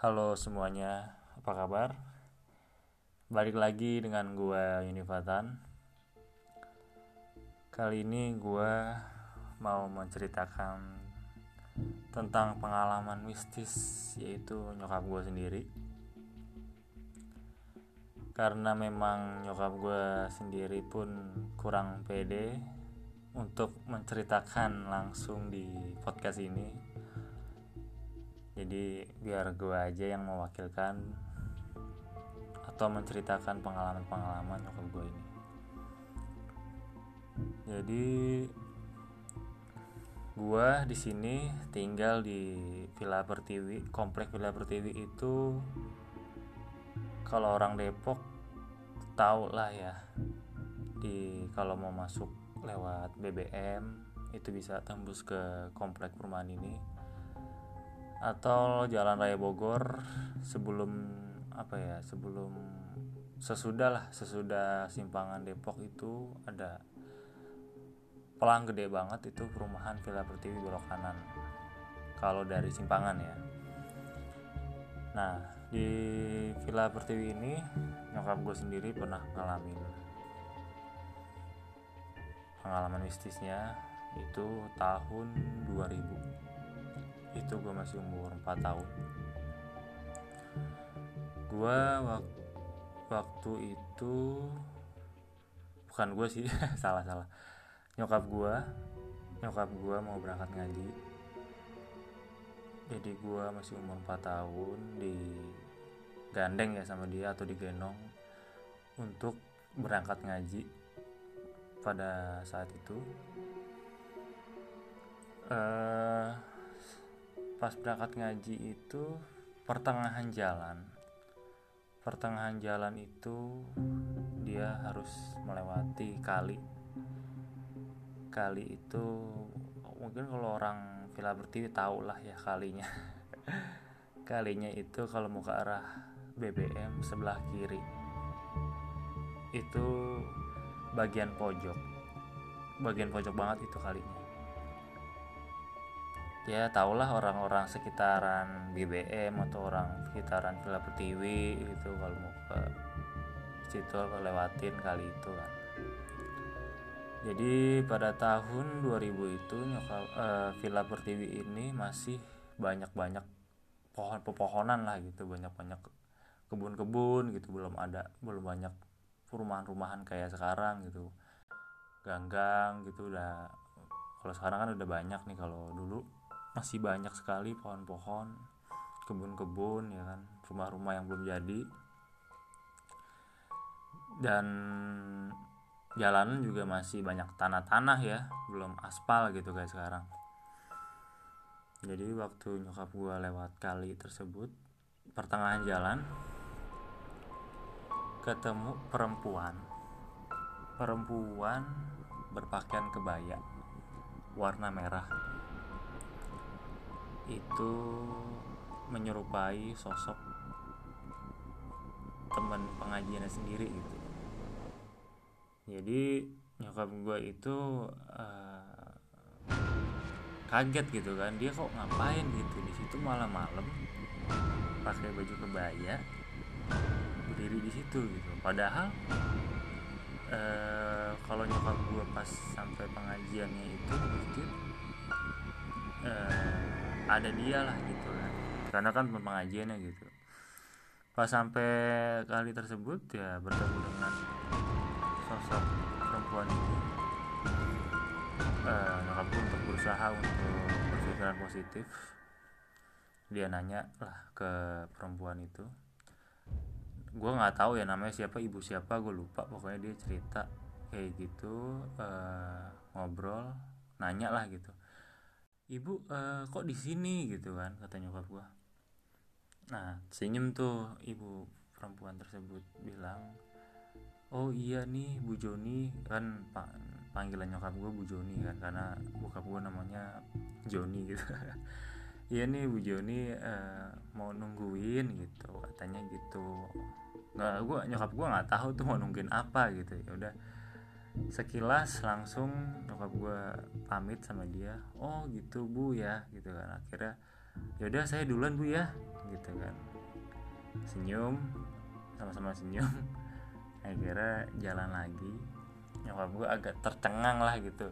Halo semuanya, apa kabar? Balik lagi dengan gue Yunifatan. Kali ini gue mau menceritakan tentang pengalaman mistis yaitu nyokap gue sendiri. Karena memang nyokap gue sendiri pun kurang pede untuk menceritakan langsung di podcast ini jadi biar gue aja yang mewakilkan atau menceritakan pengalaman-pengalaman nyokap gue ini. Jadi gue di sini tinggal di Villa Pertiwi. Komplek Villa Pertiwi itu kalau orang Depok tahu lah ya. Di kalau mau masuk lewat BBM itu bisa tembus ke komplek perumahan ini atau Jalan Raya Bogor sebelum apa ya sebelum sesudah lah sesudah simpangan Depok itu ada pelang gede banget itu perumahan Villa Pertiwi belok kanan. Kalau dari simpangan ya. Nah di Villa Pertiwi ini nyokap gue sendiri pernah ngalamin pengalaman mistisnya itu tahun 2000 itu gue masih umur 4 tahun. Gue wak waktu itu bukan gue sih salah salah. Nyokap gue nyokap gue mau berangkat ngaji. Jadi gue masih umur 4 tahun di gandeng ya sama dia atau digendong untuk berangkat ngaji pada saat itu. Uh, pas berangkat ngaji itu pertengahan jalan. Pertengahan jalan itu dia harus melewati kali. Kali itu mungkin kalau orang Villa Pertiwi tahu lah ya kalinya. Kalinya itu kalau mau ke arah BBM sebelah kiri. Itu bagian pojok. Bagian pojok banget itu kalinya ya tahulah orang-orang sekitaran BBM atau orang sekitaran Villa Pertiwi itu kalau mau ke situ lewatin kali itu kan. Jadi pada tahun 2000 itu nyokap uh, Villa Pertiwi ini masih banyak-banyak pohon pepohonan lah gitu banyak-banyak kebun-kebun gitu belum ada belum banyak perumahan-rumahan kayak sekarang gitu. Ganggang gitu udah kalau sekarang kan udah banyak nih kalau dulu masih banyak sekali pohon-pohon kebun-kebun ya kan rumah-rumah yang belum jadi. Dan jalanan juga masih banyak tanah-tanah ya belum aspal gitu kayak sekarang. Jadi waktu nyokap gue lewat kali tersebut pertengahan jalan ketemu perempuan. Perempuan berpakaian kebaya warna merah itu menyerupai sosok teman pengajiannya sendiri gitu. Jadi nyokap gue itu uh, kaget gitu kan. Dia kok ngapain gitu? Di situ malam malam pakai baju kebaya berdiri di situ gitu. Padahal uh, kalau nyokap gue pas sampai pengajiannya itu gitu uh, ada dia lah gitu kan. Karena kan pengajiannya gitu. Pas sampai kali tersebut ya bertemu dengan sosok perempuan ini. Uh, nyokap gue untuk berusaha untuk berpikiran positif. Dia nanya lah ke perempuan itu. Gue nggak tahu ya namanya siapa ibu siapa gue lupa. Pokoknya dia cerita kayak gitu uh, ngobrol nanya lah gitu ibu uh, kok di sini? gitu kan kata nyokap gue nah senyum tuh ibu perempuan tersebut bilang oh iya nih Bu Joni. Kan panggilan nyokap gue Bu Joni kan karena bokap gue namanya Joni gitu. Iya nih Bu Joni uh, mau nungguin gitu katanya gitu. Nggak gue nyokap gue nggak tahu tuh mau nungguin apa gitu. Ya udah sekilas langsung nyokap gue pamit sama dia. Oh gitu bu ya gitu kan. Akhirnya yaudah saya duluan bu ya gitu kan. Senyum sama-sama senyum. Akhirnya jalan lagi. Nyokap gue agak tercengang lah gitu.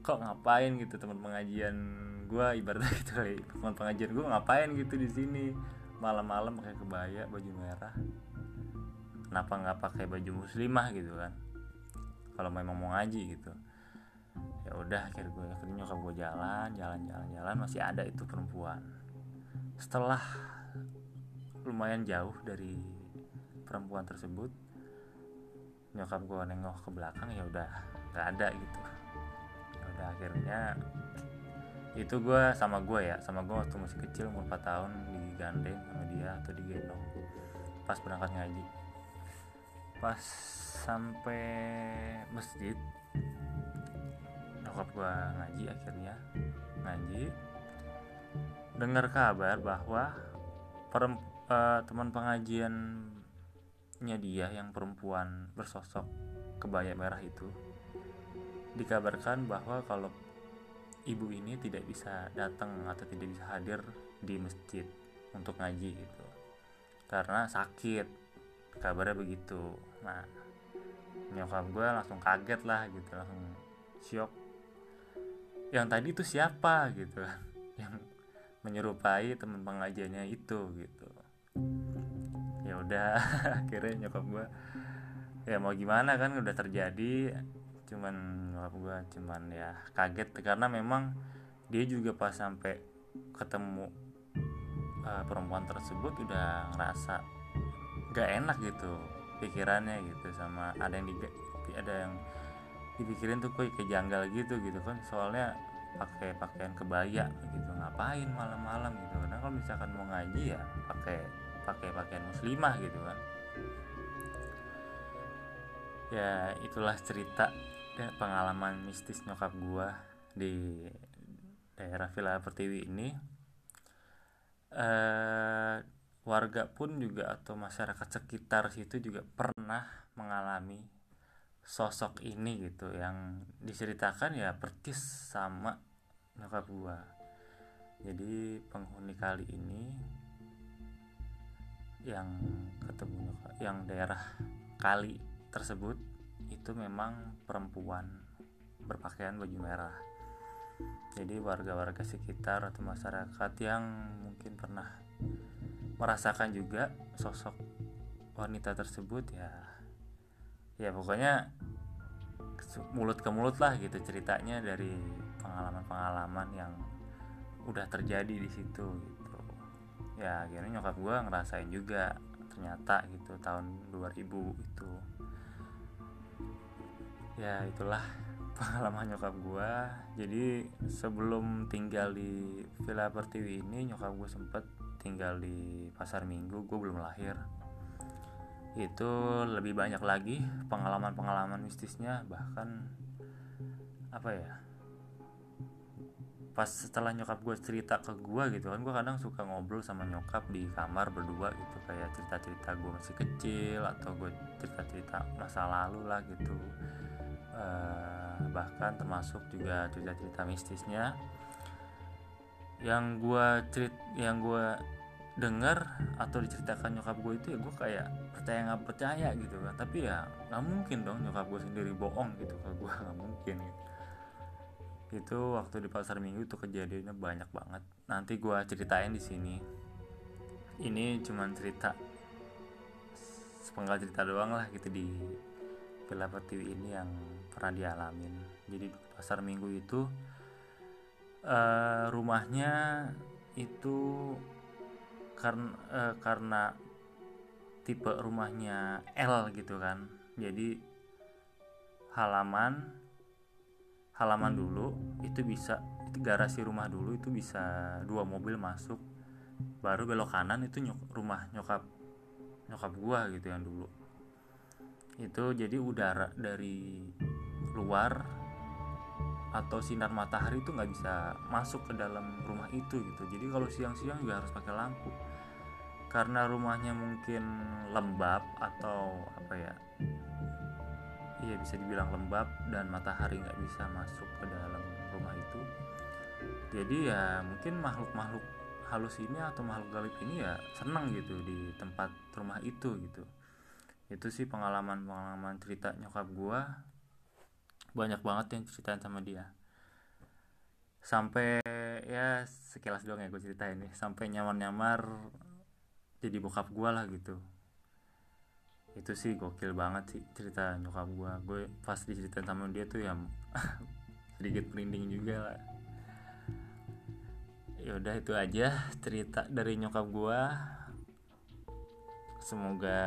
Kok ngapain? gitu teman pengajian gue ibaratnya gitu kali. Teman pengajian gue ngapain? gitu di sini. Malam-malam pakai kebaya baju merah. Kenapa nggak pakai baju muslimah? gitu kan kalau memang mau ngaji gitu. Ya udah akhirnya gue akhirnya nyokap gue jalan jalan jalan jalan masih ada itu perempuan. Setelah lumayan jauh dari perempuan tersebut nyokap gue nengok ke belakang ya udah nggak ada gitu. Ya udah akhirnya itu gue sama gue ya sama gue waktu masih kecil umur 4 tahun digandeng sama dia atau digendong pas berangkat ngaji. Pas sampai masjid nyokap gue ngaji akhirnya. Ngaji dengar kabar bahwa uh, teman pengajiannya dia yang perempuan bersosok kebaya merah itu dikabarkan bahwa kalau ibu ini tidak bisa datang atau tidak bisa hadir di masjid untuk ngaji gitu. Karena sakit kabarnya begitu. Nah nyokap gue langsung kaget lah gitu langsung shock. Yang tadi itu siapa gitu yang menyerupai teman pengajiannya itu gitu. Ya udah akhirnya nyokap gue ya mau gimana kan udah terjadi. Cuman nyokap gue cuman ya kaget karena memang dia juga pas sampai ketemu uh, perempuan tersebut udah ngerasa gak enak gitu pikirannya gitu sama ada yang di ada yang dipikirin tuh kok kayak janggal gitu gitu kan. Soalnya pakai pakaian kebaya gitu ngapain malam-malam gitu. Karena kalau misalkan mau ngaji ya pakai pakai pakaian muslimah gitu kan. Ya itulah cerita ya, pengalaman mistis nyokap gua di daerah Villa Pertiwi ini. Eh, warga pun juga atau masyarakat sekitar situ juga pernah mengalami sosok ini gitu yang diceritakan ya persis sama nyokap gua. Jadi penghuni kali ini yang ketemu yang daerah kali tersebut itu memang perempuan berpakaian baju merah. Jadi warga-warga sekitar atau masyarakat yang mungkin pernah merasakan juga sosok wanita tersebut ya ya pokoknya mulut ke mulut lah gitu ceritanya dari pengalaman-pengalaman yang udah terjadi di situ gitu. Ya akhirnya nyokap gue ngerasain juga ternyata gitu tahun 2000 itu. Ya itulah pengalaman nyokap gue jadi sebelum tinggal di Villa Pertiwi ini nyokap gue sempet tinggal di pasar minggu gue belum lahir. Itu lebih banyak lagi pengalaman-pengalaman mistisnya bahkan apa ya pas setelah nyokap gue cerita ke gue gitu kan gue kadang suka ngobrol sama nyokap di kamar berdua gitu kayak cerita-cerita gue masih kecil atau gue cerita-cerita masa lalu lah gitu. Uh, bahkan termasuk juga cerita-cerita mistisnya yang gue cerit yang gue dengar atau diceritakan nyokap gue itu ya gue kayak percaya nggak percaya gitu kan. Tapi ya nggak mungkin dong nyokap gue sendiri bohong gitu kalau gue nggak mungkin gitu. itu waktu di pasar minggu itu kejadiannya banyak banget. Nanti gue ceritain di sini. Ini cuman cerita sepenggal cerita doang lah gitu di Villa TV ini yang pernah dialamin. Jadi pasar minggu itu uh, rumahnya itu karena uh, karena tipe rumahnya L gitu kan. Jadi halaman halaman dulu itu bisa garasi rumah dulu itu bisa dua mobil masuk. Baru belok kanan itu nyok, rumah nyokap nyokap gua gitu yang dulu. Itu jadi udara dari luar atau sinar matahari itu nggak bisa masuk ke dalam rumah itu gitu. Jadi kalau siang-siang juga harus pakai lampu. Karena rumahnya mungkin lembab atau apa ya iya bisa dibilang lembab dan matahari nggak bisa masuk ke dalam rumah itu. Jadi ya mungkin makhluk-makhluk halus ini atau makhluk gaib ini ya seneng gitu di tempat rumah itu gitu. Itu sih pengalaman pengalaman cerita nyokap gua banyak banget yang ceritain sama dia. Sampai ya sekilas doang ya gue ceritain nih. Sampai nyamar nyamar jadi bokap gua lah gitu. Itu sih gokil banget sih cerita nyokap gua. Gue pas diceritain sama dia tuh ya sedikit merinding juga lah. Ya udah itu aja cerita dari nyokap gua. Semoga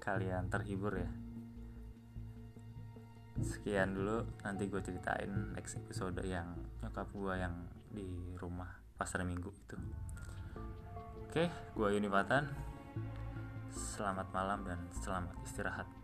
kalian terhibur ya sekian dulu nanti gue ceritain next episode yang nyokap gue yang di rumah pasar minggu itu. Oke gue Yunifatan selamat malam dan selamat istirahat